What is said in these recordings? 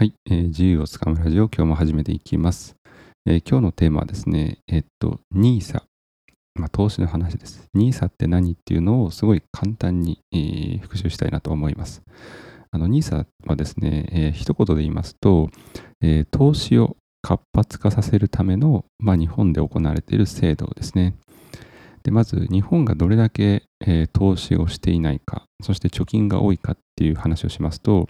はい、えー、自由をつかむラジオ、今日も始めていきます。えー、今日のテーマはですね、えっと、NISA、まあ、投資の話です。NISA って何っていうのをすごい簡単に、えー、復習したいなと思います。あの NISA はですね、えー、一言で言いますと、えー、投資を活発化させるための、まあ、日本で行われている制度ですね。でまず日本がどれだけ、えー、投資をしていないか、そして貯金が多いかっていう話をしますと、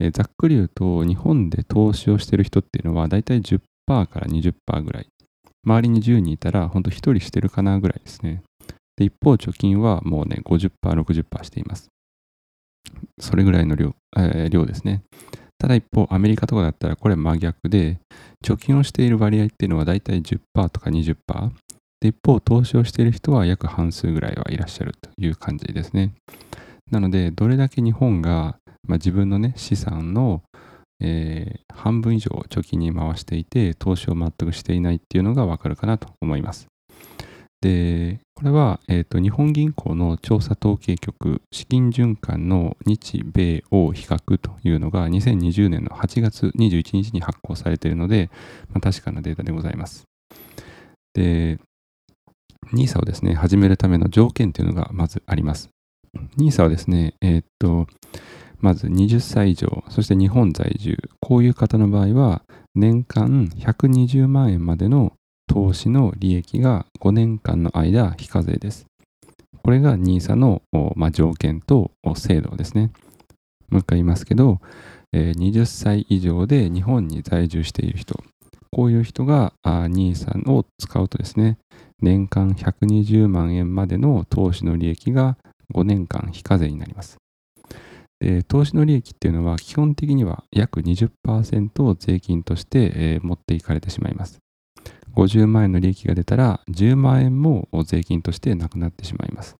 えー、ざっくり言うと、日本で投資をしてる人っていうのは、だいたい10%から20%ぐらい。周りに10人いたら、ほんと1人してるかなぐらいですね。で、一方、貯金はもうね、50%、60%しています。それぐらいの量、えー、量ですね。ただ一方、アメリカとかだったらこれ真逆で、貯金をしている割合っていうのはだいたい10%とか20%。で、一方、投資をしている人は約半数ぐらいはいらっしゃるという感じですね。なので、どれだけ日本がまあ、自分のね、資産の、えー、半分以上貯金に回していて、投資を全くしていないっていうのがわかるかなと思います。で、これは、えーと、日本銀行の調査統計局資金循環の日米欧比較というのが2020年の8月21日に発行されているので、まあ、確かなデータでございます。で、NISA をですね、始めるための条件というのがまずあります。NISA はですね、えっ、と、まず20歳以上、そして日本在住、こういう方の場合は、年間120万円までの投資の利益が5年間の間非課税です。これが NISA の、まあ、条件と制度ですね。もう一回言いますけど、えー、20歳以上で日本に在住している人、こういう人が NISA を使うとですね、年間120万円までの投資の利益が5年間非課税になります。で投資の利益っていうのは基本的には約20%を税金として、えー、持っていかれてしまいます。50万円の利益が出たら10万円も税金としてなくなってしまいます。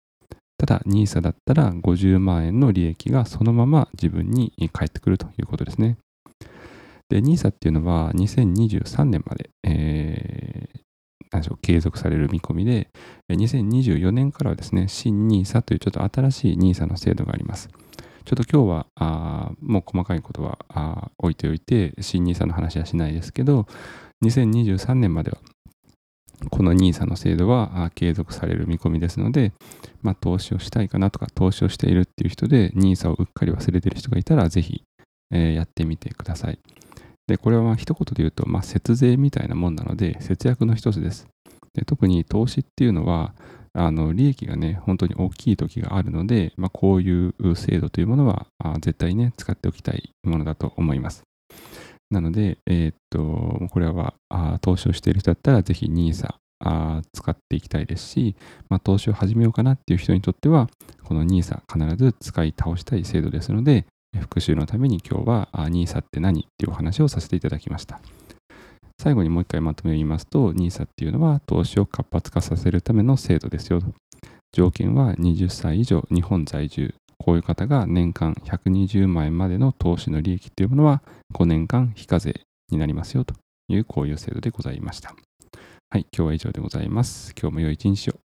ただ NISA だったら50万円の利益がそのまま自分に返ってくるということですね。で NISA っていうのは2023年まで、えー、何でしょう継続される見込みで2024年からはですね新 NISA というちょっと新しい NISA の制度があります。ちょっと今日はあもう細かいことはあ置いておいて、新 NISA の話はしないですけど、2023年まではこの NISA の制度は継続される見込みですので、まあ、投資をしたいかなとか、投資をしているっていう人で NISA をうっかり忘れてる人がいたら、ぜひ、えー、やってみてください。で、これは一言で言うと、まあ、節税みたいなもんなので、節約の一つです。で特に投資っていうのは、あの利益がね、本当に大きい時があるので、まあ、こういう制度というものはあ絶対ね、使っておきたいものだと思います。なので、えー、っと、これはあ投資をしている人だったら、ぜひ NISA あ使っていきたいですし、まあ、投資を始めようかなっていう人にとっては、この NISA 必ず使い倒したい制度ですので、復習のために今日は NISA って何っていうお話をさせていただきました。最後にもう一回まとめを言いますと、NISA っていうのは投資を活発化させるための制度ですよ。条件は20歳以上、日本在住。こういう方が年間120万円までの投資の利益っていうものは5年間非課税になりますよというこういう制度でございました。はい、今日は以上でございます。今日も良い一日を。